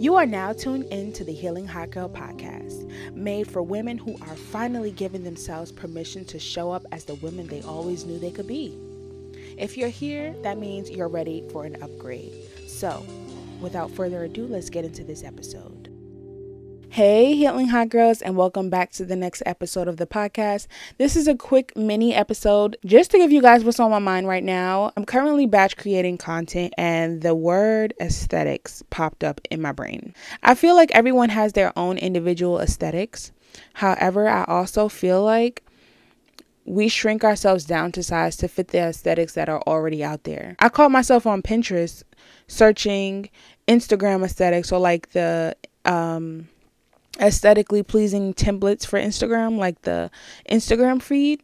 You are now tuned in to the Healing Hot Girl podcast, made for women who are finally giving themselves permission to show up as the women they always knew they could be. If you're here, that means you're ready for an upgrade. So, without further ado, let's get into this episode. Hey, Healing Hot Girls, and welcome back to the next episode of the podcast. This is a quick mini episode just to give you guys what's on my mind right now. I'm currently batch creating content, and the word aesthetics popped up in my brain. I feel like everyone has their own individual aesthetics. However, I also feel like we shrink ourselves down to size to fit the aesthetics that are already out there. I caught myself on Pinterest searching Instagram aesthetics or like the um aesthetically pleasing templates for Instagram, like the Instagram feed.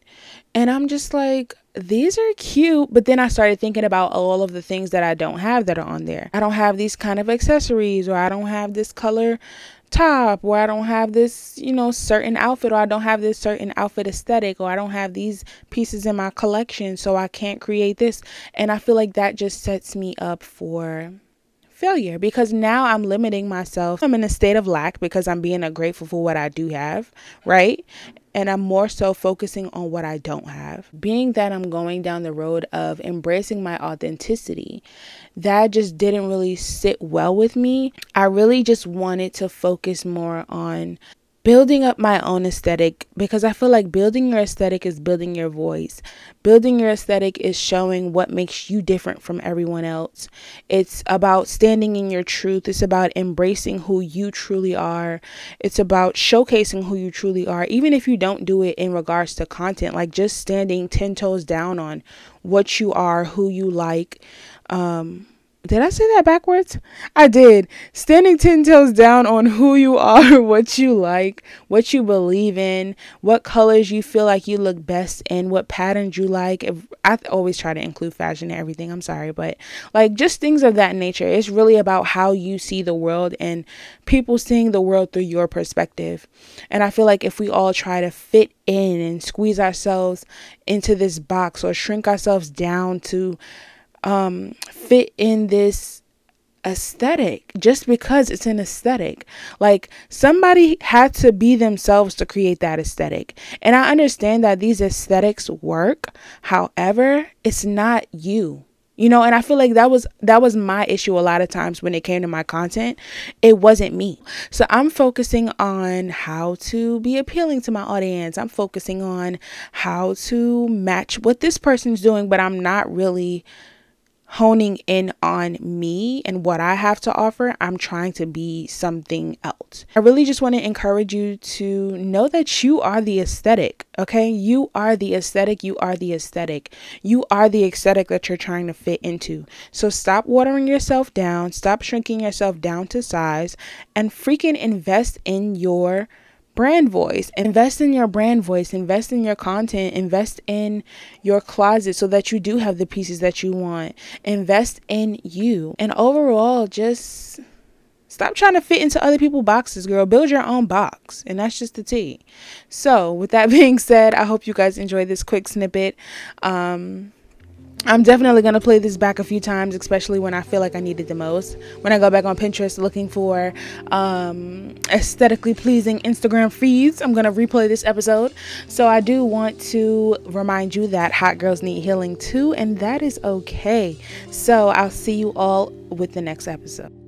And I'm just like, these are cute. But then I started thinking about all of the things that I don't have that are on there. I don't have these kind of accessories, or I don't have this color top, or I don't have this, you know, certain outfit, or I don't have this certain outfit aesthetic, or I don't have these pieces in my collection, so I can't create this. And I feel like that just sets me up for failure because now I'm limiting myself. I'm in a state of lack because I'm being grateful for what I do have, right? And I'm more so focusing on what I don't have. Being that I'm going down the road of embracing my authenticity, that just didn't really sit well with me. I really just wanted to focus more on building up my own aesthetic because I feel like building your aesthetic is building your voice. Building your aesthetic is showing what makes you different from everyone else. It's about standing in your truth. It's about embracing who you truly are. It's about showcasing who you truly are, even if you don't do it in regards to content, like just standing 10 toes down on what you are, who you like. Um, did I say that backwards? I did. Standing 10 toes down on who you are, what you like, what you believe in, what colors you feel like you look best in, what patterns you like. If, I always try to include fashion and everything. I'm sorry, but like just things of that nature. It's really about how you see the world and people seeing the world through your perspective. And I feel like if we all try to fit in and squeeze ourselves into this box or shrink ourselves down to um, fit in this aesthetic just because it's an aesthetic. Like somebody had to be themselves to create that aesthetic. And I understand that these aesthetics work. However, it's not you. You know, and I feel like that was that was my issue a lot of times when it came to my content. It wasn't me. So I'm focusing on how to be appealing to my audience. I'm focusing on how to match what this person's doing, but I'm not really honing in on me and what I have to offer, I'm trying to be something else. I really just want to encourage you to know that you are the aesthetic, okay? You are the aesthetic, you are the aesthetic. You are the aesthetic that you're trying to fit into. So stop watering yourself down, stop shrinking yourself down to size, and freaking invest in your brand voice. Invest in your brand voice, invest in your content, invest in your closet so that you do have the pieces that you want. Invest in you. And overall, just stop trying to fit into other people's boxes, girl. Build your own box. And that's just the tea. So, with that being said, I hope you guys enjoyed this quick snippet. Um, I'm definitely going to play this back a few times, especially when I feel like I need it the most. When I go back on Pinterest looking for um, aesthetically pleasing Instagram feeds, I'm going to replay this episode. So I do want to remind you that hot girls need healing too, and that is okay. So I'll see you all with the next episode.